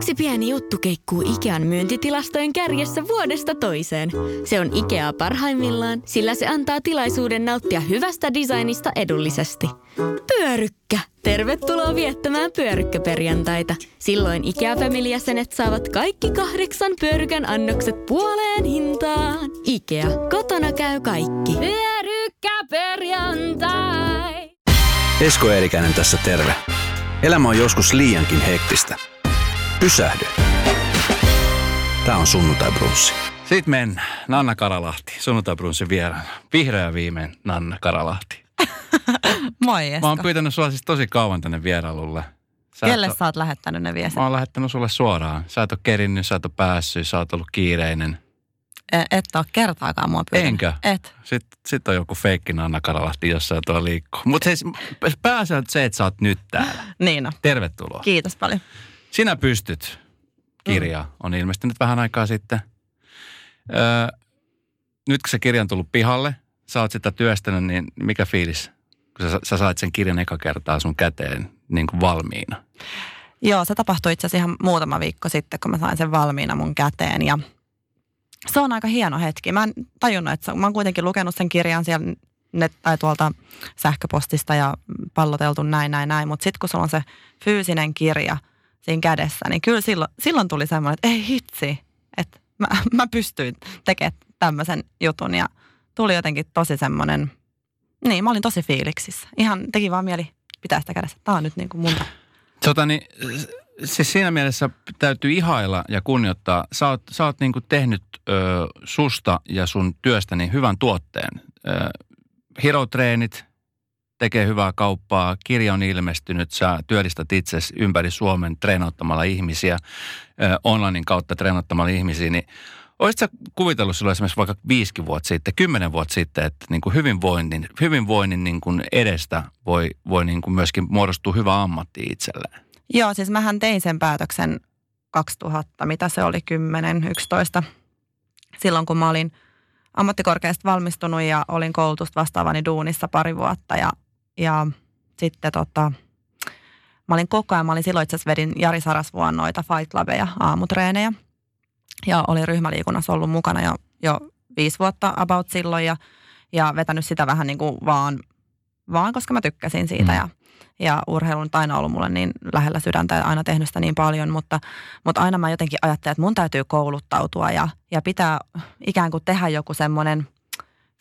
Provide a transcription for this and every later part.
Yksi pieni juttu keikkuu Ikean myyntitilastojen kärjessä vuodesta toiseen. Se on Ikea parhaimmillaan, sillä se antaa tilaisuuden nauttia hyvästä designista edullisesti. Pyörykkä! Tervetuloa viettämään pyörykkäperjantaita. Silloin Ikea-familijäsenet saavat kaikki kahdeksan pyörykän annokset puoleen hintaan. Ikea, kotona käy kaikki. Pyörykkäperjantai! Esko Eerikäinen tässä terve. Elämä on joskus liiankin hektistä. Pysähdy. Tämä on Sunnuntai Brunssi. Sitten mennään. Nanna Karalahti, sunnuntai brunssin vieraana. Vihreä viimein Nanna Karalahti. Moi Esko. Mä oon pyytänyt sua siis tosi kauan tänne vierailulle. Sä Kelle et sä oot lähettänyt ne viestit? Mä oon lähettänyt sulle suoraan. Sä et ole kerinnyt, sä et ole päässyt, sä oot ollut kiireinen. E- Et ole kertaakaan mua pyytänyt. Enkö? Et. Sitten sit on joku feikki Nanna Karalahti jossain tuolla liikkuu. Mutta siis pääsee se, että sä oot nyt täällä. Niin on. Tervetuloa. Kiitos paljon. Sinä pystyt. Kirja on ilmestynyt vähän aikaa sitten. Öö, nyt kun se kirja on tullut pihalle, sä oot sitä työstänyt, niin mikä fiilis, kun sä, sä sait sen kirjan eka kertaa sun käteen niin kuin valmiina? Joo, se tapahtui itse asiassa ihan muutama viikko sitten, kun mä sain sen valmiina mun käteen. Ja se on aika hieno hetki. Mä en tajunnut, että mä oon kuitenkin lukenut sen kirjan siellä net, tai tuolta sähköpostista ja palloteltu näin, näin, näin. Mutta sitten kun sulla on se fyysinen kirja siinä kädessä, niin kyllä silloin, silloin tuli semmoinen, että ei hitsi, että mä, mä pystyin tekemään tämmöisen jutun. Ja tuli jotenkin tosi semmoinen, niin mä olin tosi fiiliksissä. Ihan teki vaan mieli pitää sitä kädessä. Tää on nyt niin kuin mun Tota niin, siis siinä mielessä täytyy ihailla ja kunnioittaa. Sä oot, sä oot niin kuin tehnyt ö, susta ja sun työstäni hyvän tuotteen. Ö, hirotreenit tekee hyvää kauppaa, kirja on ilmestynyt, sä työllistät itsesi ympäri Suomen treenauttamalla ihmisiä, onlinein kautta treenauttamalla ihmisiä, niin Olisitko sä kuvitellut silloin esimerkiksi vaikka viisikin vuotta sitten, kymmenen vuotta sitten, että niin kuin hyvinvoinnin, hyvinvoinnin niin kuin edestä voi, voi niin kuin myöskin muodostua hyvä ammatti itselleen? Joo, siis mähän tein sen päätöksen 2000, mitä se oli, 10, 11. Silloin kun mä olin ammattikorkeasta valmistunut ja olin koulutusta vastaavani duunissa pari vuotta ja, ja sitten tota, mä olin koko ajan, mä olin silloin itse asiassa vedin Jari Sarasvuon noita Fight Clubeja, aamutreenejä ja olin ryhmäliikunnassa ollut mukana jo, jo viisi vuotta about silloin ja, ja vetänyt sitä vähän niin kuin vaan, vaan koska mä tykkäsin siitä Mm. ja ja urheilu on aina ollut mulle niin lähellä sydäntä ja aina tehnyt sitä niin paljon, mutta, mutta aina mä jotenkin ajattelen, että mun täytyy kouluttautua ja, ja pitää ikään kuin tehdä joku semmoinen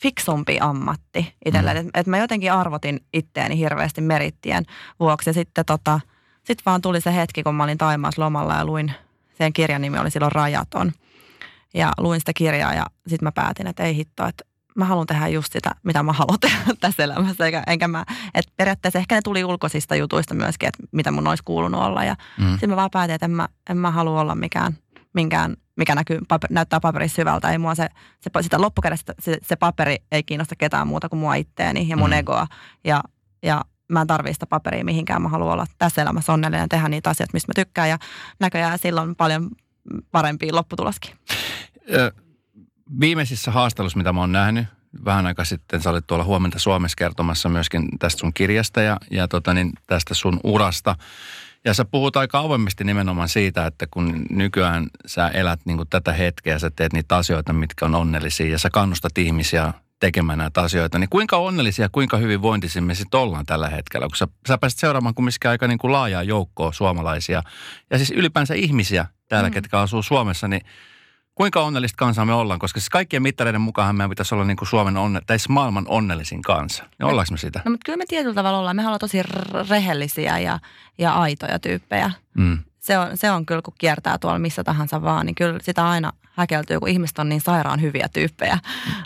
fiksumpi ammatti itselle. Mm. Että et mä jotenkin arvotin itteeni hirveästi merittien vuoksi ja sitten tota, sit vaan tuli se hetki, kun mä olin Taimaassa lomalla ja luin, sen kirjan nimi oli silloin Rajaton. Ja luin sitä kirjaa ja sitten mä päätin, että ei hitto, että mä haluan tehdä just sitä, mitä mä haluan tehdä tässä elämässä. Eikä, enkä mä, että periaatteessa ehkä ne tuli ulkoisista jutuista myöskin, että mitä mun olisi kuulunut olla. Ja Mm. sitten mä vaan päätin, että en mä, en mä halua olla mikään, minkään, mikä näkyy, paper, näyttää paperissa hyvältä. Ei mua se, se sitä loppukädessä se, se, paperi ei kiinnosta ketään muuta kuin mua itteeni ja mun Mm. egoa. Ja, ja mä en tarvii sitä paperia mihinkään. Mä haluan olla tässä elämässä onnellinen ja tehdä niitä asioita, mistä mä tykkään. Ja näköjään silloin paljon parempi lopputuloskin. Ö, Viimeisissä haastelussa, mitä mä oon nähnyt, vähän aika sitten sä olit tuolla Huomenta Suomessa kertomassa myöskin tästä sun kirjasta ja, ja tota niin, tästä sun urasta. Ja sä puhut aika avoimesti nimenomaan siitä, että kun nykyään sä elät niin kuin tätä hetkeä, sä teet niitä asioita, mitkä on onnellisia ja sä kannustat ihmisiä tekemään näitä asioita, niin kuinka onnellisia, kuinka hyvinvointisia me sitten ollaan tällä hetkellä, kun sä, sä pääset seuraamaan kumminkin aika niin kuin laajaa joukkoa suomalaisia ja siis ylipäänsä ihmisiä täällä, mm. ketkä asuu Suomessa, niin kuinka onnellista kansaa me ollaan? Koska siis kaikkien mittareiden mukaan meidän pitäisi olla niin kuin Suomen onne, tai siis maailman onnellisin kansa. Ja ollaanko me sitä? No mutta kyllä me tietyllä tavalla ollaan. Me ollaan tosi rehellisiä ja, ja aitoja tyyppejä. Mm. Se on, se on kyllä, kun kiertää tuolla missä tahansa vaan, niin kyllä sitä aina häkeltyy, kun ihmiset on niin sairaan hyviä tyyppejä.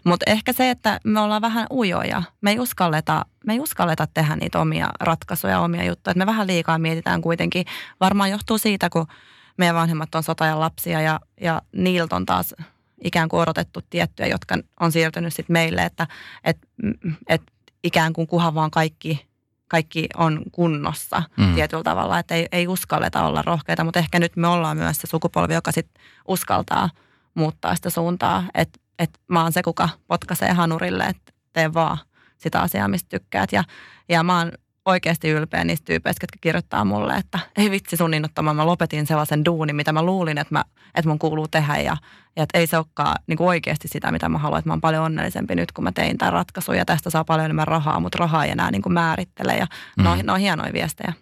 Mutta ehkä se, että me ollaan vähän ujoja. Me ei uskalleta, me ei uskalleta tehdä niitä omia ratkaisuja, omia juttuja. Et me vähän liikaa mietitään kuitenkin. Varmaan johtuu siitä, kun meidän vanhemmat on sotajan lapsia ja, ja niiltä on taas ikään kuin odotettu tiettyjä, jotka on siirtynyt sitten meille, että et, et ikään kuin kuhan vaan kaikki, kaikki on kunnossa Mm. tietyllä tavalla, että ei, ei uskalleta olla rohkeita, mutta ehkä nyt me ollaan myös se sukupolvi, joka sit uskaltaa muuttaa sitä suuntaa, että et mä oon se, kuka potkaisee hanurille, että tee vaan sitä asiaa, mistä tykkäät. Ja, ja mä oon oikeasti ylpeä niistä tyypeistä, jotka kirjoittaa mulle, että ei vitsi sun innoittamaan, mä lopetin sellaisen duunin, mitä mä luulin, että, mä, että mun kuuluu tehdä ja, ja että ei se olekaan niin kuin oikeasti sitä, mitä mä haluan, että mä oon paljon onnellisempi nyt, kun mä tein tämän ratkaisun ja tästä saa paljon enemmän rahaa, mutta rahaa ei enää niin kuin määrittele ja mm. ne, on, ne on hienoja viestejä.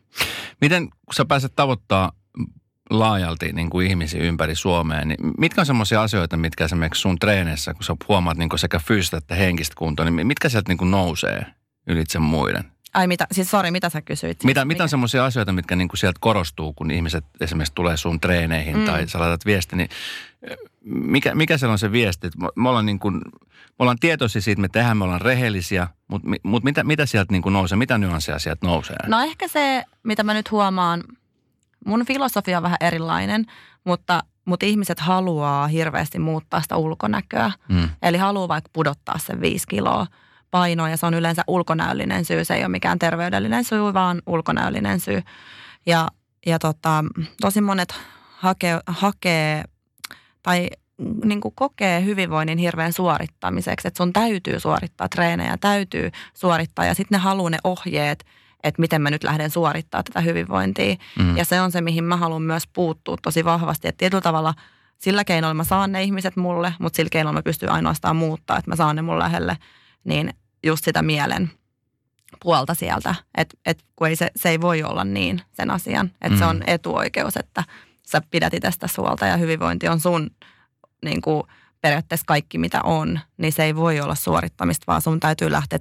Miten, kun sä pääset tavoittaa laajalti niin kuin ihmisiä ympäri Suomea, niin mitkä on semmoisia asioita, mitkä esimerkiksi sun treeneissä, kun sä huomaat niin kuin sekä fyysistä että henkistä kuntoa, niin mitkä sieltä niin kuin nousee ylitse muiden? Ai mitä, siis sori, mitä sä kysyit? Mitä, mitä on semmoisia asioita, mitkä niin kuin sieltä korostuu, kun ihmiset esimerkiksi tulee sun treeneihin mm. tai sä laitat viesti, niin mikä, mikä siellä on se viesti? Me ollaan, niin kuin, me ollaan tietoisia siitä, me tehdään, me ollaan rehellisiä, mutta, mutta mitä, mitä sieltä niin kuin nousee, mitä nyansseja sieltä nousee? No ehkä se, mitä mä nyt huomaan, mun filosofia on vähän erilainen, mutta, mutta ihmiset haluaa hirveästi muuttaa sitä ulkonäköä. Mm. Eli haluaa vaikka pudottaa sen viisi kiloa painoa ja se on yleensä ulkonäöllinen syy. Se ei ole mikään terveydellinen syy, vaan ulkonäöllinen syy. Ja, ja tota, tosi monet hakee, hakee tai niin kuin kokee hyvinvoinnin hirveän suorittamiseksi, että sun täytyy suorittaa treenejä, täytyy suorittaa ja sitten ne haluaa ne ohjeet, että miten mä nyt lähden suorittaa tätä hyvinvointia. Mm. Ja se on se, mihin mä haluan myös puuttua tosi vahvasti, että tietyllä tavalla sillä keinoilla mä saan ne ihmiset mulle, mutta sillä keinoilla mä pystyn ainoastaan muuttaa, että mä saan ne mun lähelle, niin just sitä mielen puolta sieltä, että et, kun ei se, se ei voi olla niin sen asian, että mm. se on etuoikeus, että sä pidät itsestä suolta ja hyvinvointi on sun niin kuin, periaatteessa kaikki mitä on, niin se ei voi olla suorittamista, vaan sun täytyy lähteä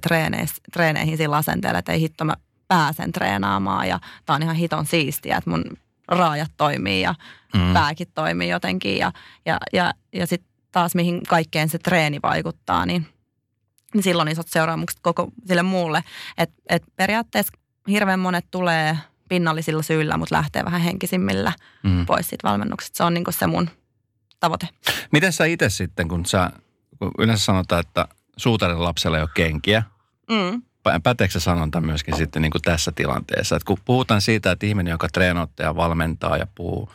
treeneihin sillä asenteella, että ei hitto mä pääsen treenaamaan ja tää on ihan hiton siistiä, että mun raajat toimii ja mm. pääkin toimii jotenkin ja, ja, ja, ja sitten taas mihin kaikkeen se treeni vaikuttaa, niin – niin silloin isot seuraamukset koko sille muulle. Et, et periaatteessa hirveän monet tulee pinnallisilla syillä, mutta lähtee vähän henkisimmillä mm. pois siitä valmennuksesta. Se on niin se mun tavoite. Miten sä itse sitten, kun sä, kun yleensä sanotaan, että suutarin lapsella ei ole kenkiä, mm päteekö se sanonta myöskin sitten niin kuin tässä tilanteessa? Että kun puhutaan siitä, että ihminen, joka treenottaa ja valmentaa ja puhuu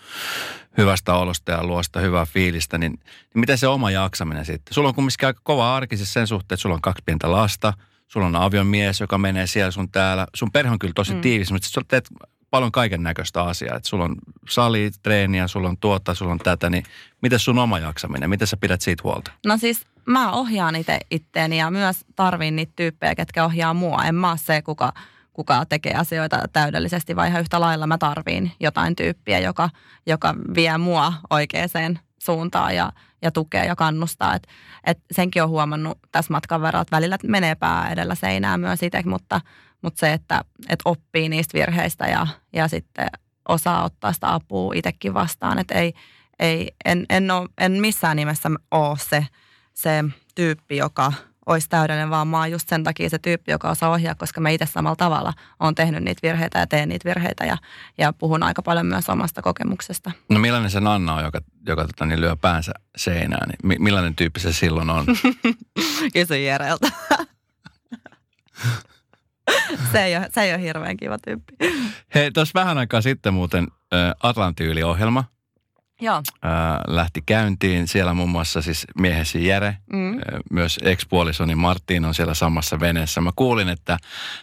hyvästä olosta ja luosta hyvää fiilistä, niin, niin miten se oma jaksaminen sitten? Sulla on kumminkin aika kova arki siis sen suhteen, että sulla on kaksi pientä lasta, sulla on avion mies, joka menee siellä sun täällä. Sun perhe on kyllä tosi mm. tiivis, mutta sä teet paljon kaiken näköistä asiaa. Että sulla on sali, treeniä, sulla on tuottaa, sulla on tätä, niin miten sun oma jaksaminen, miten sä pidät siitä huolta? No siis mä ohjaan itse itteeni ja myös tarvin niitä tyyppejä, ketkä ohjaa mua. En mä ole se, kuka, kuka tekee asioita täydellisesti, vaan ihan yhtä lailla mä tarviin jotain tyyppiä, joka, joka vie mua oikeaan suuntaan ja, ja tukee ja kannustaa. Et, et senkin on huomannut tässä matkan verran, että välillä menee pää edellä seinää myös itse, mutta, mutta se, että et oppii niistä virheistä ja, ja sitten osaa ottaa sitä apua itsekin vastaan. Että ei, ei, en, en, ole, en missään nimessä ole se, se tyyppi, joka olisi täydellinen, vaan mä oon just sen takia se tyyppi, joka osaa ohjaa, koska mä itse samalla tavalla on tehnyt niitä virheitä ja teen niitä virheitä ja, ja puhun aika paljon myös omasta kokemuksesta. No millainen se Nanna on, joka, joka tota, niin lyö päänsä seinään, niin millainen tyyppi se silloin on? Kysy Jereltä. se, ei ole, se ei ole hirveän kiva tyyppi. Hei, tuossa vähän aikaa sitten muuten Atlantyyli-ohjelma – Joo. Ää, lähti käyntiin. Siellä muun muassa siis miehesi Jere, mm. myös ex-puolisoni Martin on siellä samassa veneessä. Mä kuulin, että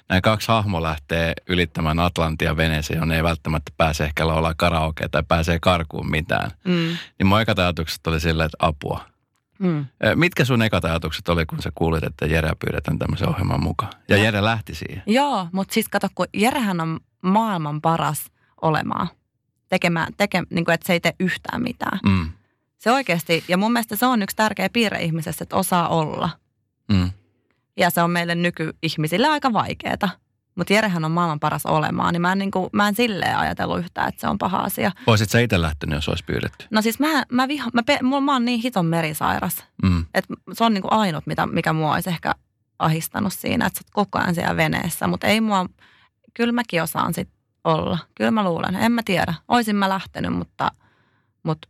nämä kaksi hahmo lähtee ylittämään Atlantia veneeseen, jonne ei välttämättä pääse ehkä laulaa karaoke tai pääsee karkuun mitään. Mm. Niin mun ekat ajatukset oli silleen, että apua. Mm. Mitkä sun ekat ajatukset oli, kun sä kuulit, että Jere pyydetään tämmöisen ohjelman mukaan? Ja no. Jere lähti siihen. Joo, mutta siis kato, kun Jerehän on maailman paras olemaan tekemään, teke, niin kuin, että se ei tee yhtään mitään. Mm. Se oikeasti, ja mun mielestä se on yksi tärkeä piirre ihmisessä, että osaa olla. Mm. Ja se on meille nykyihmisille aika vaikeaa. Mutta Jerehän on maailman paras olemaan, niin mä en, niin kuin, mä en silleen ajatellut yhtään, että se on paha asia. Voisit sä itse lähtenyt, jos olisi pyydetty? No siis mä, mä, viha, mä, pe, mulla, mä oon niin hiton merisairas, mm. että se on niin kuin ainut, mitä, mikä mua olisi ehkä ahistanut siinä, että sä oot koko ajan siellä veneessä. Mutta ei mua, kyllä mäkin osaan sit olla. Kyllä mä luulen. En mä tiedä. Oisin mä lähtenyt, mutta, mutta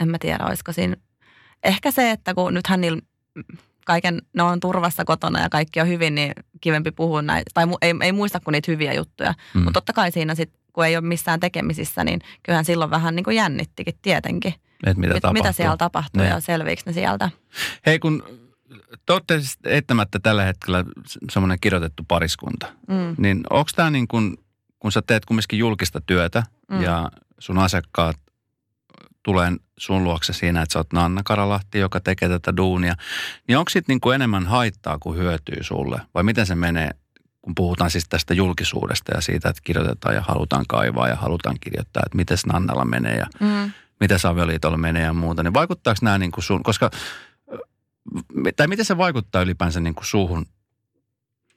en mä tiedä, olisiko siinä. Ehkä se, että kun nythän niillä kaiken, ne on turvassa kotona ja kaikki on hyvin, niin kivempi puhua näitä, tai ei, ei muista kuin niitä hyviä juttuja. Mm. Mutta totta kai siinä sitten, kun ei ole missään tekemisissä, niin kyllähän silloin vähän niin kuin jännittikin tietenkin. Et mitä, Mit, mitä siellä tapahtuu ne. ja selviikö ne sieltä. Hei, kun te olette siis eittämättä tällä hetkellä semmoinen kirjoitettu pariskunta. Mm. Niin onko tämä niin kuin, kun sä teet kumminkin julkista työtä Mm. ja sun asiakkaat tulee sun luokse siinä, että sä oot Nanna Karalahti, joka tekee tätä duunia, niin onko siitä niin kuin enemmän haittaa kuin hyötyy sulle? Vai miten se menee, kun puhutaan siis tästä julkisuudesta ja siitä, että kirjoitetaan ja halutaan kaivaa ja halutaan kirjoittaa, että miten Nannalla menee ja Mm. miten avioliitolla menee ja muuta, niin vaikuttaako nämä niin kuin sun, koska, tai miten se vaikuttaa ylipäänsä niin kuin suhun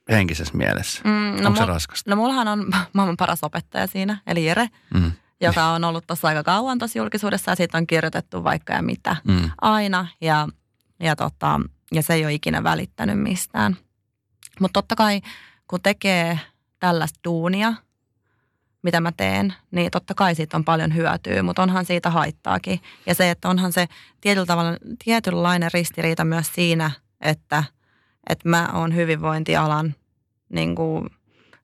henkisessä mielessä? Mm, No, Onko se mul- raskasta? No mullahan on maailman paras opettaja siinä, eli Jere, Mm. joka on ollut tuossa aika kauan tuossa julkisuudessa ja siitä on kirjoitettu vaikka ja mitä Mm. aina ja, ja, tota, ja se ei ole ikinä välittänyt mistään. Mutta totta kai kun tekee tällaista duunia, mitä mä teen, niin totta kai siitä on paljon hyötyä, mutta onhan siitä haittaakin. Ja se, että onhan se tietyllä tavalla, tietynlainen ristiriita myös siinä, että, että mä oon hyvinvointialan niin kuin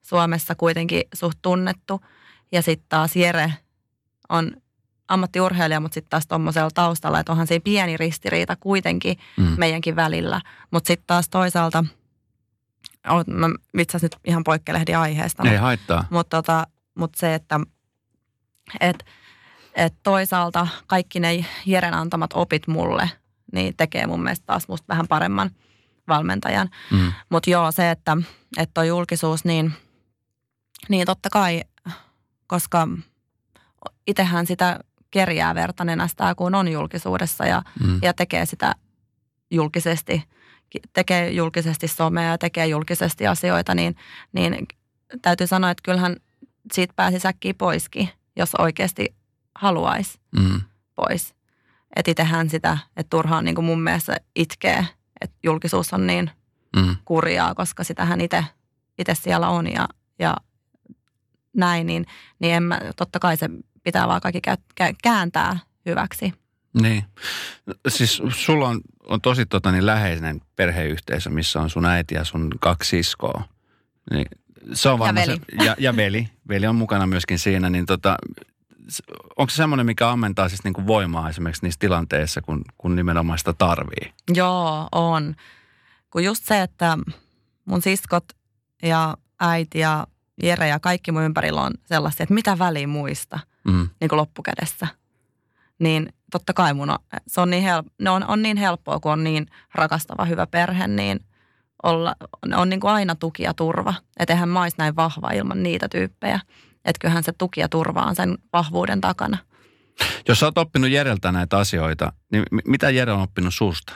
Suomessa kuitenkin suht tunnettu. Ja sitten taas Jere on ammattiurheilija, mutta sitten taas tuommoisella taustalla, että onhan se pieni ristiriita kuitenkin Mm. meidänkin välillä. Mutta sitten taas toisaalta, oot- mä itse asiassa nyt ihan poikkelehdin aiheesta, Ei haittaa. mutta tota, mut se, että et, et toisaalta kaikki ne Jeren antamat opit mulle, niin tekee mun mielestä taas musta vähän paremman valmentajan. Mm. Mutta joo, se, että että julkisuus, niin, niin totta kai, koska itsehän sitä kerjää verta nenästää, kun on julkisuudessa ja, Mm. ja tekee sitä julkisesti, ki- tekee julkisesti somea ja tekee julkisesti asioita, niin, niin täytyy sanoa, että kyllähän siitä pääsi säkkiä poiskin, jos oikeasti haluaisi Mm. pois. Että itsehän sitä, että turhaan niin kuin mun mielestä itkee, että julkisuus on niin Mm. kurjaa, koska sitähän itse itse siellä on ja, ja näin, niin, niin en mä, totta kai se pitää vaan kaikki kä, kä, kääntää hyväksi. Niin. Siis sulla on, on tosi tota, niin läheinen perheyhteisö, missä on sun äiti ja sun kaksi siskoa. Niin, se on varmaan veli. Se, ja, ja veli. Veli on mukana myöskin siinä. Niin tota, onko se semmoinen, mikä ammentaa siis niin kuin voimaa esimerkiksi niissä tilanteissa, kun, kun nimenomaan sitä tarvii? Joo, on. Kun just se, että mun siskot ja äiti ja Jere ja kaikki mun ympärillä on sellaisia, että mitä väliä muista Mm. niin kuin loppukädessä. Niin totta kai mun on, se on niin, hel, ne on, on niin helppoa, kun on niin rakastava hyvä perhe, niin olla, on niin kuin aina tuki ja turva. Että eihän mä olisi näin vahva ilman niitä tyyppejä. Että kyllähän se tuki ja turva on sen vahvuuden takana. Jos sä oot oppinut Jereltä näitä asioita, niin mi- mitä Jere on oppinut susta?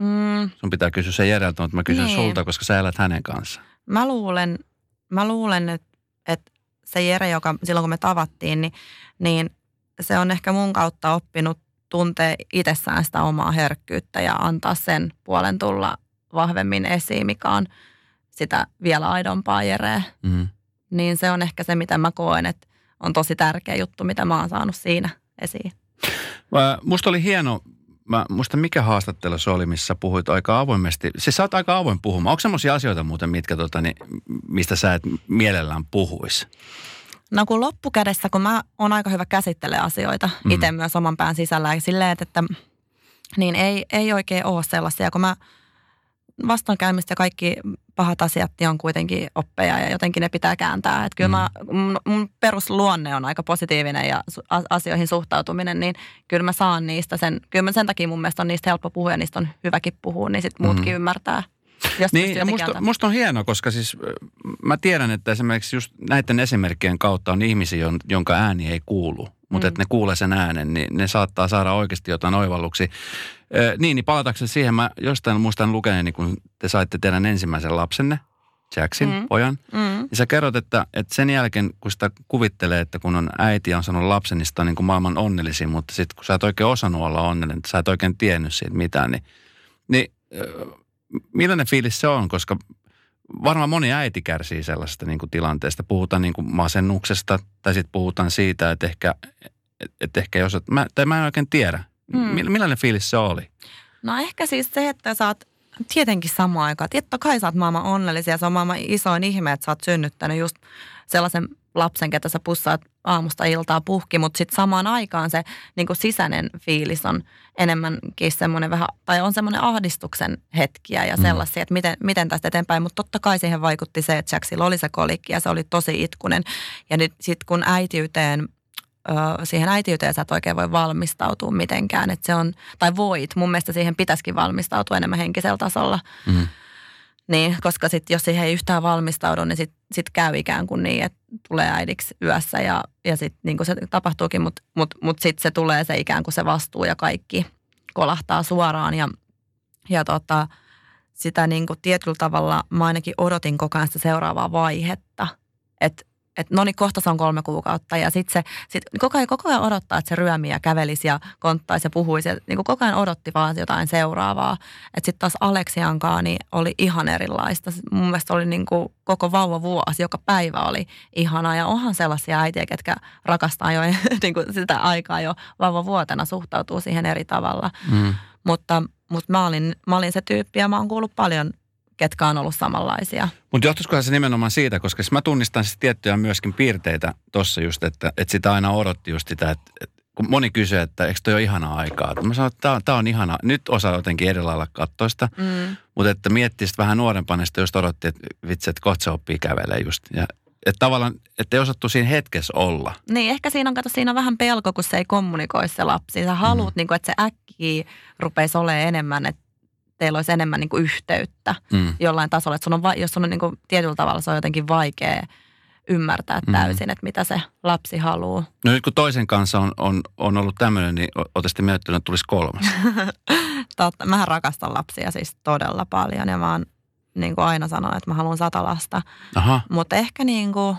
Mm, Sun pitää kysyä sen Jereltä, mutta mä kysyn Niin. sulta, koska sä elät hänen kanssaan. mä luulen, mä luulen että, että se Jere, joka silloin kun me tavattiin, niin, niin se on ehkä mun kautta oppinut tuntee itsessään sitä omaa herkkyyttä ja antaa sen puolen tulla vahvemmin esiin, mikä on sitä vielä aidompaa Jereä. Mm. Niin se on ehkä se, mitä mä koen, että on tosi tärkeä juttu, mitä mä oon saanut siinä esiin. Mä- Musta oli hieno, mä muista mikä haastattelu se oli, missä puhuit aika avoimesti. Siis sä oot aika avoin puhumaan. Onko semmoisia asioita muuten, mitkä, tota, niin, mistä sä et mielellään puhuis? No kun loppukädessä, kun mä oon aika hyvä käsittelee asioita Mm. itse myös oman pään sisällä ja silleen, että, että niin ei, ei oikein ole sellaisia, kun mä vastoinkäymistä ja kaikki pahat asiat niin on kuitenkin oppeja ja jotenkin ne pitää kääntää. Että kyllä Mm. mä, mun, mun perusluonne on aika positiivinen ja asioihin suhtautuminen, niin kyllä mä saan niistä sen, kyllä mä sen takia mun mielestä on niistä helppo puhua ja niistä on hyväkin puhua, niin sitten muutkin Mm. ymmärtää. Jos Niin, ja musta, musta on hienoa, koska siis mä tiedän, että esimerkiksi just näiden esimerkkien kautta on ihmisiä, jon- jonka ääni ei kuulu. Mutta Mm. että ne kuulee sen äänen, niin ne saattaa saada oikeasti jotain oivalluksi. Ö, niin, niin palatakseni siihen, mä jostain muistan lukeneeni, kun te saitte teidän ensimmäisen lapsenne, Jacksin, Mm. pojan. Mm. Ja sä kerrot, että, että sen jälkeen, kun sitä kuvittelee, että kun on äiti ja on sanonut lapsen, niin sitä on niin kuin maailman onnellisin, mutta sitten kun sä et oikein osannut olla onnellinen, sä et oikein tiennyt siitä mitään, niin, niin ö, millainen fiilis se on? Koska varmaan moni äiti kärsii sellaisesta niin kuin tilanteesta. Puhutaan niin kuin masennuksesta tai sitten puhutaan siitä, että ehkä, että, ehkä jos, mä, tai mä en oikein tiedä. Mm. Mm. Millainen fiilis se oli? No ehkä siis se, että sä oot tietenkin samaan aikaan. Totta kai sä oot maailman onnellisia. Se on maailman isoin ihme, että sä oot synnyttänyt just sellaisen lapsen, ketä sä pussaat aamusta iltaa puhki, mutta sitten samaan aikaan se niin kuin sisäinen fiilis on enemmänkin semmoinen vähän, tai on semmoinen ahdistuksen hetkiä ja sellaisia, mm. että miten, miten tästä eteenpäin. Mutta totta kai siihen vaikutti se, että Jacksilla oli se kolikki ja se oli tosi itkunen. Ja nyt sitten kun äitiyteen siihen äitiyteen sä et oikein voi valmistautua mitenkään. Että se on, tai voit, mun mielestä siihen pitäisikin valmistautua enemmän henkisellä tasolla. Mm. Niin, koska sitten jos siihen ei yhtään valmistaudu, niin sitten sit käy ikään kuin niin, että tulee äidiksi yössä ja, ja sitten niin kuin se tapahtuukin, mutta mut, mut sitten se tulee se ikään kuin se vastuu ja kaikki kolahtaa suoraan. Ja, ja tota, sitä niin kuin tietyllä tavalla mä ainakin odotin koko ajan sitä seuraavaa vaihetta, että että no niin, kohta se on kolme kuukautta. Ja sitten se sit koko, ajan, koko ajan odottaa, että se ryömi ja kävelisi ja konttaisi ja puhuisi. Ja niin kuin koko ajan odotti vaan jotain seuraavaa. Että sitten taas Aleksiankaan niin oli ihan erilaista. Mun mielestä oli niin kuin koko vauva vuosi, joka päivä oli ihanaa. Ja onhan sellaisia äitiä, ketkä rakastaa jo niin kuin sitä aikaa jo vauva vuotena, suhtautuu siihen eri tavalla. Mm. Mutta, mutta mä, olin, mä olin se tyyppi ja mä oon kuullut paljon ketkä on ollut samanlaisia. Mutta johtuisikohan se nimenomaan siitä, koska mä tunnistan siis tiettyjä myöskin piirteitä tuossa just, että, että sitä aina odotti just sitä, että, että kun moni kysyy, että eikö toi ole ihanaa aikaa. Mä sanoin, että tämä on ihana. Nyt osaa jotenkin edellä lailla kattoista, mm. mutta että miettii sitten vähän nuorempana, niin just odotti, että vitsi, että kohta se oppii kävelee just. Ja että tavallaan, että ei osattu siinä hetkessä olla. Niin, ehkä siinä on, kato, siinä on vähän pelko, kun se ei kommunikoi se lapsi. Sä haluat, mm. niin kuin, että se äkkiä rupeisi olemaan enemmän, että teillä olisi enemmän niin kuin yhteyttä mm. jollain tasolla. Että sun on, jos sun on niin kuin, tietyllä tavalla se on jotenkin vaikea ymmärtää mm. täysin, mm. että mitä se lapsi haluaa. No nyt kun toisen kanssa on, on, on ollut tämmöinen, niin oletko miettinyt, että tulisi kolmas? Totta, mähän rakastan lapsia siis todella paljon ja mä oon niin kuin aina sanonut, että mä haluan sata lasta. Mutta ehkä niin kuin...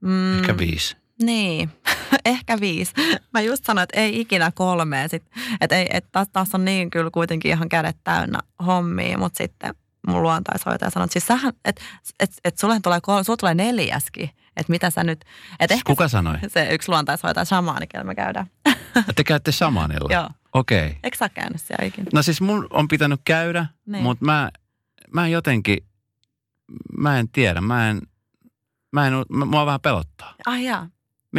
Mm, ehkä viisi. Niin, ehkä viisi. Mä just sanoin, että ei ikinä kolmea. Sit, että ei, että taas, taas on niin kyllä kuitenkin ihan kädet täynnä hommia, mutta sitten mun luontaishoitaja sanoi, että siis sähän, että et, et sulle tulee, kolme, sulle tulee neljäskin. Että mitä sä nyt... Et ehkä Kuka sanoi? Se yksi luontaishoitaja, shamaani, me käydään. Te käytte shamanilla? Joo. Okei. Okay. Eikö sä käynyt siellä ikinä? No siis mun on pitänyt käydä, niin. mutta mä, mä en jotenkin, mä en tiedä, mä en, mä en, mua vähän pelottaa. Ai jaa.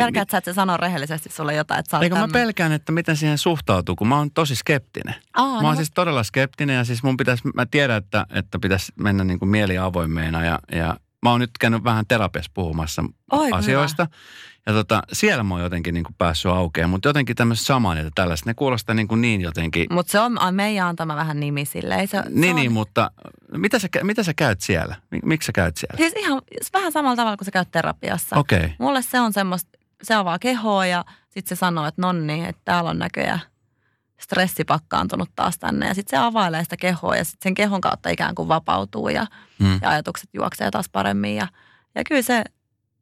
Pelkäät sä, että se sanoo rehellisesti sulle jotain, että sä Eikö mä pelkään, että miten siihen suhtautuu, kun mä oon tosi skeptinen. Aa, mä oon no. siis todella skeptinen ja siis mun pitäisi, mä tiedän, että, että pitäisi mennä niin kuin mieli avoimeena ja, ja mä oon nyt käynyt vähän terapiassa puhumassa Oi, asioista. Hyvä. Ja tota, siellä mä oon jotenkin niin kuin päässyt aukeamaan, mutta jotenkin tämmöiset samanit ja tällaiset, ne kuulostaa niin, kuin niin jotenkin. Mutta se on meidän antama vähän nimi sille. Ei se, niin, se niin, mutta mitä sä, mitä sä käyt siellä? Miksi sä käyt siellä? Siis ihan vähän samalla tavalla kuin sä käyt terapiassa. Okei. Okay. Mulle se on semmoista, se avaa kehoa ja sitten se sanoo, että nonni, että täällä on näköjään stressi pakkaantunut taas tänne. Ja sitten se availee sitä kehoa ja sitten sen kehon kautta ikään kuin vapautuu ja, mm. ja ajatukset juoksee taas paremmin. Ja, ja kyllä se,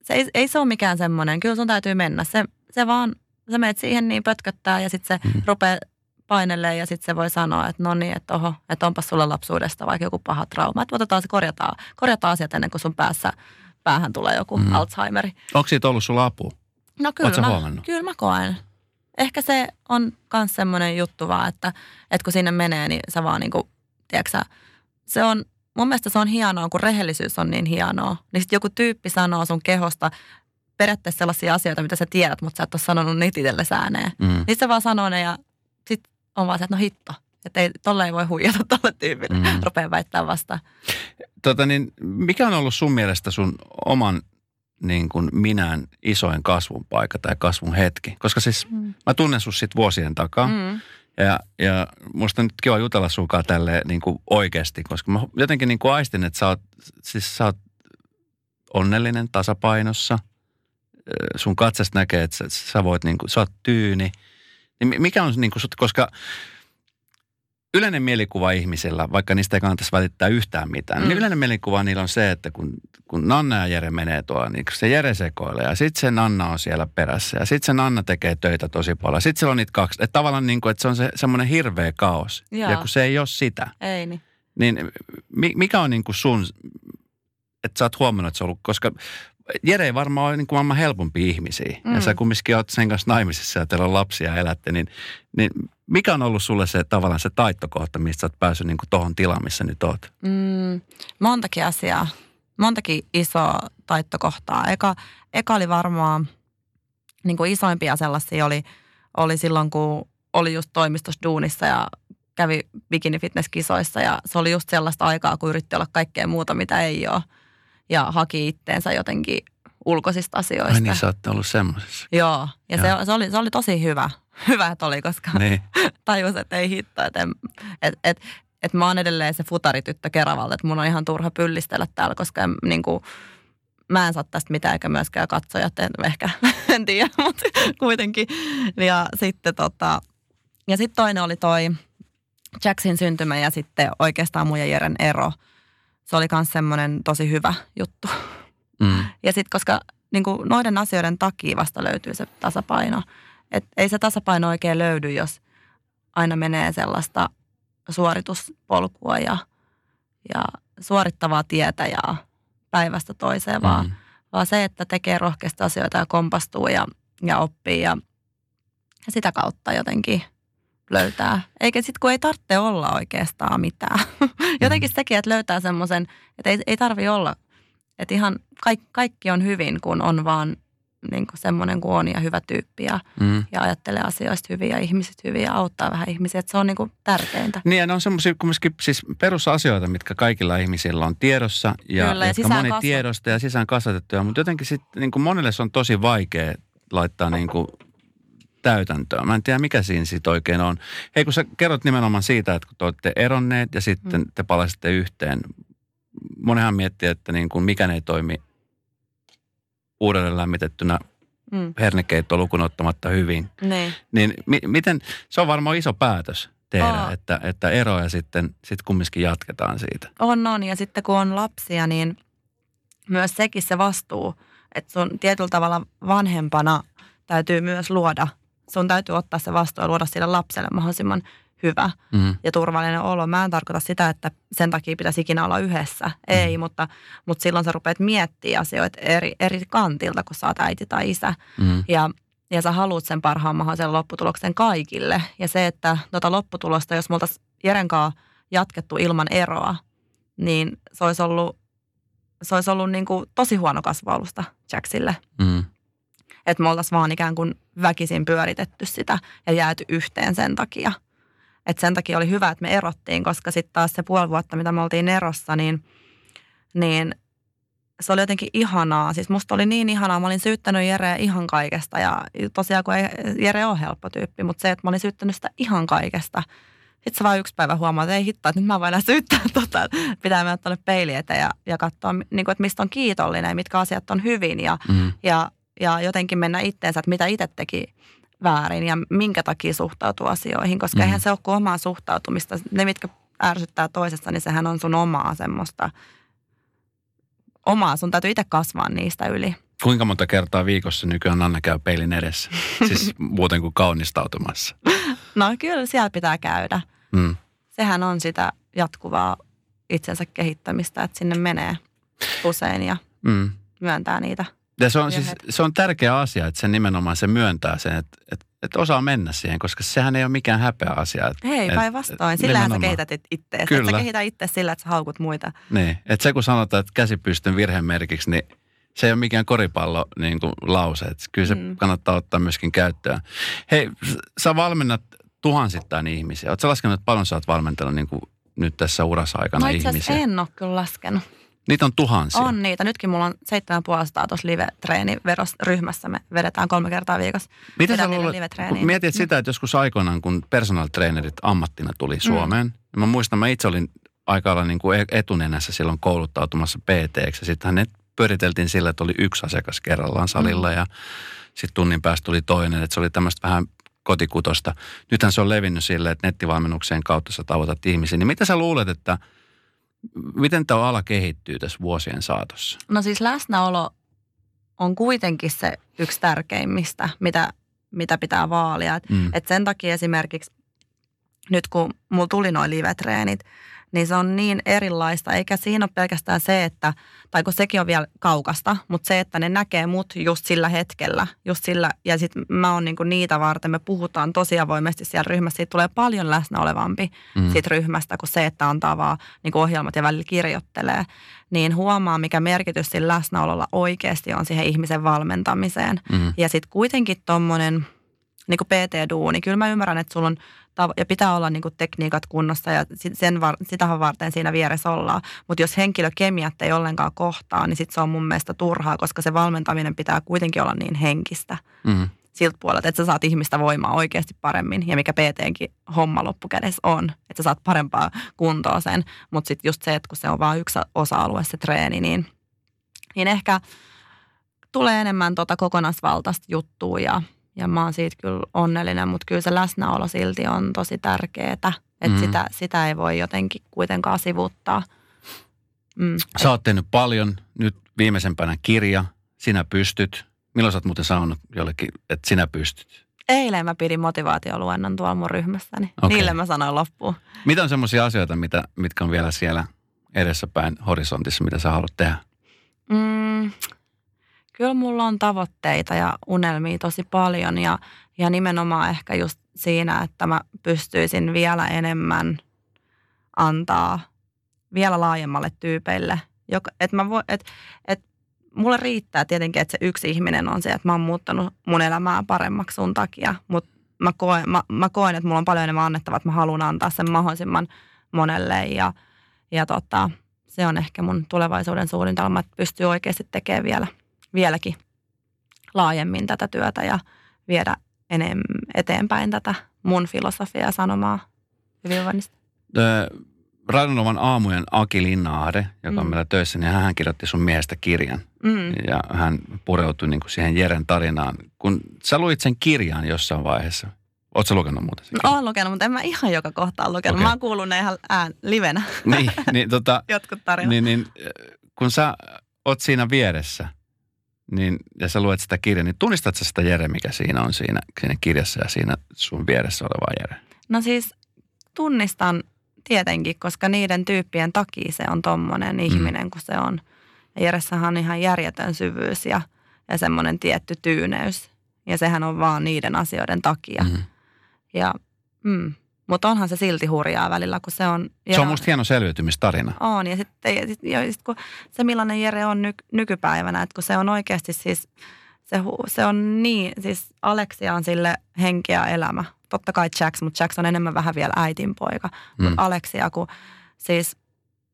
se ei, ei se ole mikään semmoinen, kyllä sun täytyy mennä. Se, se vaan, sä meet siihen niin pötköttää ja sitten se mm. rupeaa painelee ja sitten se voi sanoa, että no niin, että oho, että onpas sulla lapsuudesta vaikka joku paha trauma. Että otetaan se, korjataan, korjataan asiat ennen kuin sun päässä, päähän tulee joku mm. Alzheimeri. Onko siitä ollut sulla apua? No kyllä, mä, kyllä mä koen. Ehkä se on myös semmoinen juttu vaan, että, että kun sinne menee, niin sä vaan niin kuin, tiedätkö se on, mun mielestä se on hienoa, kun rehellisyys on niin hienoa. Niin sitten joku tyyppi sanoo sun kehosta periaatteessa sellaisia asioita, mitä sä tiedät, mutta sä et ole sanonut niitä itselle sääneen. Mm. Niin se vaan sanoo ne ja sitten on vaan se, että no hitto. Että ei, tolle ei voi huijata tolle tyypille, mm. rupeaa väittää vasta. Tota niin, mikä on ollut sun mielestä sun oman niin kuin minän isoin kasvun paikka tai kasvun hetki. Koska siis mm. mä tunnen sut sit vuosien takaa. Mm. Ja, ja musta on nyt kiva jutella sunkaan tälle niin kuin oikeasti, koska mä jotenkin niin kuin aistin, että sä oot, siis sä oot onnellinen, tasapainossa. Sun katsesta näkee, että sä, sä voit niin kuin, sä oot tyyni. Niin mikä on niin kuin sut, koska yleinen mielikuva ihmisellä, vaikka niistä ei kannattaisi välittää yhtään mitään, niin mm. niin yleinen mielikuva niillä on se, että kun, kun Nanna ja Jere menee tuolla, niin se Jere sekoilee ja sitten se Nanna on siellä perässä ja sitten se Nanna tekee töitä tosi paljon. Sitten siellä on niitä kaksi, että tavallaan niin kuin, että se on se semmoinen hirveä kaos Joo. ja kun se ei ole sitä. Ei niin. Niin mikä on niin kuin sun, että sä oot huomannut, että se on ollut, koska Jere ei varmaan ole niin kuin maailman helpompi ihmisiä. Mm. Ja sä kumminkin oot sen kanssa naimisissa ja teillä on lapsia ja elätte, niin, niin mikä on ollut sulle se tavallaan se taittokohta, mistä sä oot päässyt niin kuin tohon tilaan, missä nyt oot? Mm, montakin asiaa. montakin isoa taittokohtaa. Eka, eka oli varmaan, niin kuin isoimpia sellaisia oli, oli silloin, kun oli just toimistossa duunissa ja kävi bikini fitness kisoissa ja se oli just sellaista aikaa, kun yritti olla kaikkea muuta, mitä ei ole. Ja haki itteensä jotenkin ulkoisista asioista. Ai niin, sä olette ollut semmoisessa. Joo, ja se, se, oli, se oli tosi hyvä. Hyvä, että oli, koska Niin. tajus, että ei hitto. Että en- et, et, et mä oon edelleen se futarityttö Keravalta, että mun on ihan turha pyllistellä täällä, koska en, niin kuin, mä en saa tästä mitään, eikä myöskään katsojat, en, ehkä, en tiedä, mutta kuitenkin. Ja sitten tota, ja sitten toinen oli toi Jacksin syntymä ja sitten oikeastaan mun ja Jeren ero. Se oli myös semmoinen tosi hyvä juttu. Mm. Ja sitten koska niin kuin noiden asioiden takia vasta löytyy se tasapaino. Et ei se tasapaino oikein löydy, jos aina menee sellaista suorituspolkua ja, ja suorittavaa tietä ja päivästä toiseen, vaan, Mm. vaan se, että tekee rohkeasti asioita ja kompastuu ja, ja oppii ja, ja sitä kautta jotenkin löytää. Eikä sitten kun ei tarvitse olla oikeastaan mitään. Jotenkin sekin, että löytää semmoisen, että ei, ei tarvi olla, että ihan kaikki, kaikki on hyvin, kun on vaan niin kuin semmoinen kuin on ja hyvä tyyppi ja, Mm. ja ajattelee asioista hyvin ja ihmiset hyvin ja auttaa vähän ihmisiä. Että se on niin kuin tärkeintä. Niin ja ne on semmoisia kumminkin siis perusasioita, mitkä kaikilla ihmisillä on tiedossa ja, Kyllä, ja jotka sisään moni kasvat- tiedosta ja sisään kasvatettuja, mutta jotenkin sitten niin kuin monelle se on tosi vaikea laittaa niin kuin täytäntöön. Mä en tiedä, mikä siinä sitten oikein on. Hei, kun sä kerrot nimenomaan siitä, että kun te olette eronneet ja sitten te palasitte yhteen. Monihan miettii, että niin kuin mikään ei toimi uudelleen lämmitettynä Mm. hernekeitto lukuun ottamatta hyvin. Niin. Niin mi- miten, se on varmaan iso päätös tehdä, Aa. että, että ero ja sitten sit kumminkin jatketaan siitä. On, on. Ja sitten kun on lapsia, niin myös sekin se vastuu, että sun tietyllä tavalla vanhempana täytyy myös luoda, sun täytyy ottaa se vastuu ja luoda sille lapselle mahdollisimman hyvä Mm. ja turvallinen olo. Mä en tarkoita sitä, että sen takia pitäisi ikinä olla yhdessä. Ei, mutta, mutta silloin sä rupeat miettimään asioita eri, eri kantilta, kun sä oot äiti tai isä. Mm. Ja, ja sä haluat sen parhaan mahdollisen lopputuloksen kaikille. Ja se, että tota lopputulosta, jos me oltaisiin Jeren jatkettu ilman eroa, niin se olisi ollut, se olisi ollut niin kuin tosi huono kasvualusta Jacksille. Mm. Että me oltaisiin vaan ikään kuin väkisin pyöritetty sitä ja jääty yhteen sen takia. Että sen takia oli hyvä, että me erottiin, koska sitten taas se puoli vuotta, mitä me oltiin erossa, niin, niin se oli jotenkin ihanaa. Siis musta oli niin ihanaa. Mä olin syyttänyt Jereä ihan kaikesta ja tosiaan kun ei, Jere on helppo tyyppi, mutta se, että mä olin syyttänyt sitä ihan kaikesta. Sitten sä vaan yksi päivä huomaa, että ei hittoa, että nyt mä en voi enää syyttää tota. Pitää mennä tuonne peiliin eteen ja, ja katsoa, niin kuin, että mistä on kiitollinen ja mitkä asiat on hyvin. Ja, Mm. ja, ja jotenkin mennä itteensä, että mitä itse teki väärin ja minkä takia suhtautuu asioihin, koska Mm. eihän se ole kuin omaa suhtautumista. Ne, mitkä ärsyttää toisessa, niin sehän on sun omaa semmoista, omaa, sun täytyy itse kasvaa niistä yli. Kuinka monta kertaa viikossa nykyään Anna käy peilin edessä? Siis muuten kuin kaunistautumassa. No kyllä siellä pitää käydä. Mm. Sehän on sitä jatkuvaa itsensä kehittämistä, että sinne menee usein ja Mm. myöntää niitä. Ja se on, siis, se on tärkeä asia, että se nimenomaan se myöntää sen, että, että, että osaa mennä siihen, koska sehän ei ole mikään häpeä asia. Että, Hei, päinvastoin. et Sillähän sä kehität it- ittees. Et Kyllä. sä kehitä itse sillä, että sä haukut muita. Niin, että se kun sanotaan, että käsipystyn virhemerkiksi, niin se ei ole mikään koripallo niin kuin lause. Että kyllä se mm. Kannattaa ottaa myöskin käyttöön. Hei, sä valmennat tuhansittain ihmisiä. Oletko laskenut, että paljon sä oot valmentanut niin kuin nyt tässä urassa aikana No itse ihmisiä? en ole kyllä laskenut. Niitä on tuhansia. On niitä. Nytkin mulla on 7500 tuossa live-treeniryhmässä. Me vedetään kolme kertaa viikossa. Mitä sä luulet, kun mietit sitä, että joskus aikoinaan, kun personal trainerit ammattina tuli Suomeen, mm. mä muistan, mä itse olin aika lailla niin kuin e- etunenässä silloin kouluttautumassa pt ja sittenhän ne pyöriteltiin sillä, että oli yksi asiakas kerrallaan salilla mm. ja sitten tunnin päästä tuli toinen, että se oli tämmöistä vähän kotikutosta. Nythän se on levinnyt sille, että nettivalmennukseen kautta sä tavoitat ihmisiä. Niin mitä sä luulet, että miten tämä ala kehittyy tässä vuosien saatossa? No siis läsnäolo on kuitenkin se yksi tärkeimmistä, mitä, mitä pitää vaalia. Mm. et sen takia esimerkiksi nyt kun mulla tuli noin livetreenit, niin se on niin erilaista. Eikä siinä ole pelkästään se, että, tai kun sekin on vielä kaukasta, mutta se, että ne näkee mut just sillä hetkellä, just sillä, ja sitten mä oon niinku niitä varten, me puhutaan tosi avoimesti siellä ryhmässä, siitä tulee paljon läsnä olevampi mm. siitä ryhmästä kuin se, että antaa vaan niinku ohjelmat ja välillä kirjoittelee, niin huomaa, mikä merkitys sillä läsnäololla oikeasti on siihen ihmisen valmentamiseen. Mm. Ja sitten kuitenkin tuommoinen niin kuin PT-duuni, kyllä mä ymmärrän, että sulla on ja pitää olla niin kuin tekniikat kunnossa ja sen var, sitähän varten siinä vieressä ollaan. Mutta jos henkilökemiat ei ollenkaan kohtaa, niin sit se on mun mielestä turhaa, koska se valmentaminen pitää kuitenkin olla niin henkistä. Mm. Siltä puolelta, että sä saat ihmistä voimaa oikeasti paremmin ja mikä PTnkin homma loppukädessä on, että sä saat parempaa kuntoa sen. Mutta sitten just se, että kun se on vain yksi osa-alue se treeni, niin, niin ehkä tulee enemmän tota kokonaisvaltaista juttua ja ja mä oon siitä kyllä onnellinen, mutta kyllä se läsnäolo silti on tosi tärkeää, että mm. sitä, sitä ei voi jotenkin kuitenkaan sivuttaa. Mm. Sä oot tehnyt paljon, nyt viimeisempänä kirja, sinä pystyt. Milloin sä oot muuten sanonut jollekin, että sinä pystyt? Eilen mä pidin motivaatioluennon tuolla mun ryhmässäni. Okay. Niille mä sanoin loppuun. Mitä on semmoisia asioita, mitä, mitkä on vielä siellä edessäpäin horisontissa, mitä sä haluat tehdä? Mm, kyllä mulla on tavoitteita ja unelmia tosi paljon ja, ja nimenomaan ehkä just siinä, että mä pystyisin vielä enemmän antaa vielä laajemmalle tyypeille. Joka, et mä voi, et, et mulle riittää tietenkin, että se yksi ihminen on se, että mä oon muuttanut mun elämää paremmaksi sun takia, mutta mä koen, mä, mä koen, että mulla on paljon enemmän annettavaa, että mä haluan antaa sen mahdollisimman monelle ja, ja tota, se on ehkä mun tulevaisuuden suunnitelma, että pystyy oikeasti tekemään vielä – vieläkin laajemmin tätä työtä ja viedä enemmän eteenpäin tätä mun filosofiaa sanomaa hyvinvoinnista. Radunovan aamujen Aki Linnaare, joka on mm. meillä töissä, niin hän kirjoitti sun miehestä kirjan. Mm. Ja hän pureutui niin kuin siihen Jeren tarinaan. Kun sä luit sen kirjan jossain vaiheessa, Oletko lukenut muuten sen? No, olen lukenut, mutta en mä ihan joka kohtaa lukenut. Okay. Mä oon kuullut ne ihan ään, livenä. Niin, niin tota, Jotkut tarinat. Niin, niin, kun sä oot siinä vieressä, niin, ja sä luet sitä kirjaa, niin tunnistatko sitä Jere, mikä siinä on siinä, siinä kirjassa ja siinä sun vieressä oleva Jere? No siis tunnistan tietenkin, koska niiden tyyppien takia se on tommonen mm. ihminen kuin se on. Ja Jeressähän on ihan järjetön syvyys ja, ja semmoinen tietty tyyneys. Ja sehän on vaan niiden asioiden takia. Mm. Ja mm, mutta onhan se silti hurjaa välillä, kun se on... Se on musta hieno selviytymistarina. On, ja sitten ja sit, ja sit, kun se millainen Jere on ny, nykypäivänä, että kun se on oikeasti siis... Se, se on niin, siis Aleksia on sille henkeä elämä. Totta kai Jax, mutta Jax on enemmän vähän vielä äitin poika. Mm. Mutta Aleksia, kun siis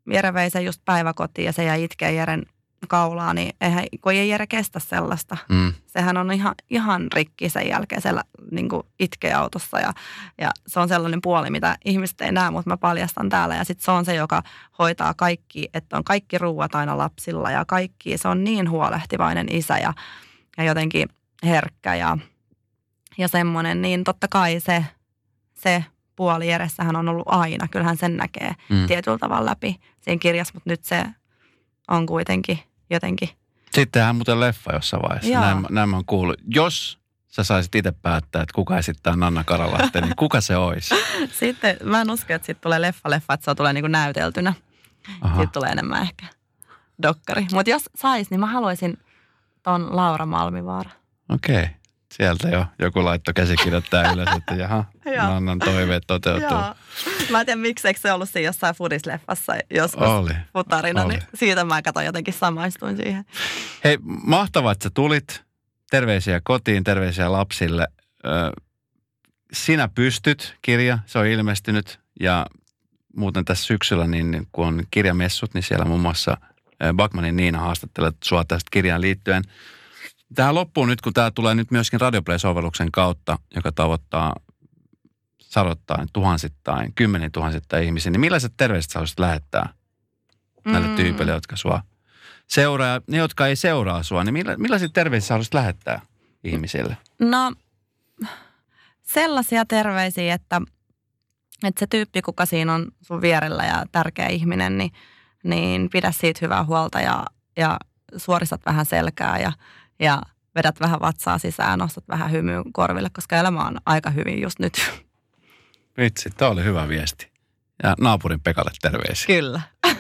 Jere vei sen just päiväkotiin ja se jäi itkee Jeren kaulaa, niin eihän, kun ei Jere kestä sellaista. Mm. Sehän on ihan, ihan rikki sen jälkeen siellä niin itkee autossa ja, ja se on sellainen puoli, mitä ihmiset ei näe, mutta mä paljastan täällä. Ja sitten se on se, joka hoitaa kaikki, että on kaikki ruuat aina lapsilla ja kaikki. Se on niin huolehtivainen isä ja, ja jotenkin herkkä ja, ja semmoinen, niin totta kai se, se puoli Jeressähän on ollut aina. Kyllähän sen näkee mm. tietyllä tavalla läpi siinä kirjassa, mutta nyt se on kuitenkin – jotenkin. Sittenhän muuten leffa jossain vaiheessa. Näin, näin mä oon kuullut. Jos sä saisit itse päättää, että kuka esittää Nanna Karalahti, niin kuka se olisi? Sitten mä en usko, että sitten tulee leffa-leffa, että se tulee niin kuin näyteltynä. Aha. Sitten tulee enemmän ehkä dokkari. Mutta jos sais, niin mä haluaisin ton Laura Malmivaara. Okei. Okay sieltä jo joku laitto käsikirjoittaa ylös, että jaha, Nannan toiveet toteutuu. Mä en tiedä, miksi se ollut siinä jossain Fudisleffassa joskus oli, futarina, oli. niin siitä mä katsoin jotenkin samaistuin siihen. Hei, mahtavaa, että sä tulit. Terveisiä kotiin, terveisiä lapsille. Sinä pystyt, kirja, se on ilmestynyt ja muuten tässä syksyllä, niin kun on kirjamessut, niin siellä muun muassa Bakmanin Niina haastattelee sua tästä kirjaan liittyen – Tähän loppuun nyt, kun tämä tulee nyt myöskin Radioplay-sovelluksen kautta, joka tavoittaa sadottain, tuhansittain, kymmenen tuhansittain ihmisiä, niin millaiset terveiset sä haluaisit lähettää näille mm. tyypeille, jotka sua seuraa, ne jotka ei seuraa sua, niin milla, millaiset terveiset sä haluaisit lähettää ihmisille? No sellaisia terveisiä, että, että se tyyppi, kuka siinä on sun vierellä ja tärkeä ihminen, niin, niin pidä siitä hyvää huolta ja, ja suoristat vähän selkää ja ja vedät vähän vatsaa sisään, nostat vähän hymyyn korville, koska elämä on aika hyvin just nyt. Vitsi, tämä oli hyvä viesti. Ja naapurin Pekalle terveisiä. Kyllä.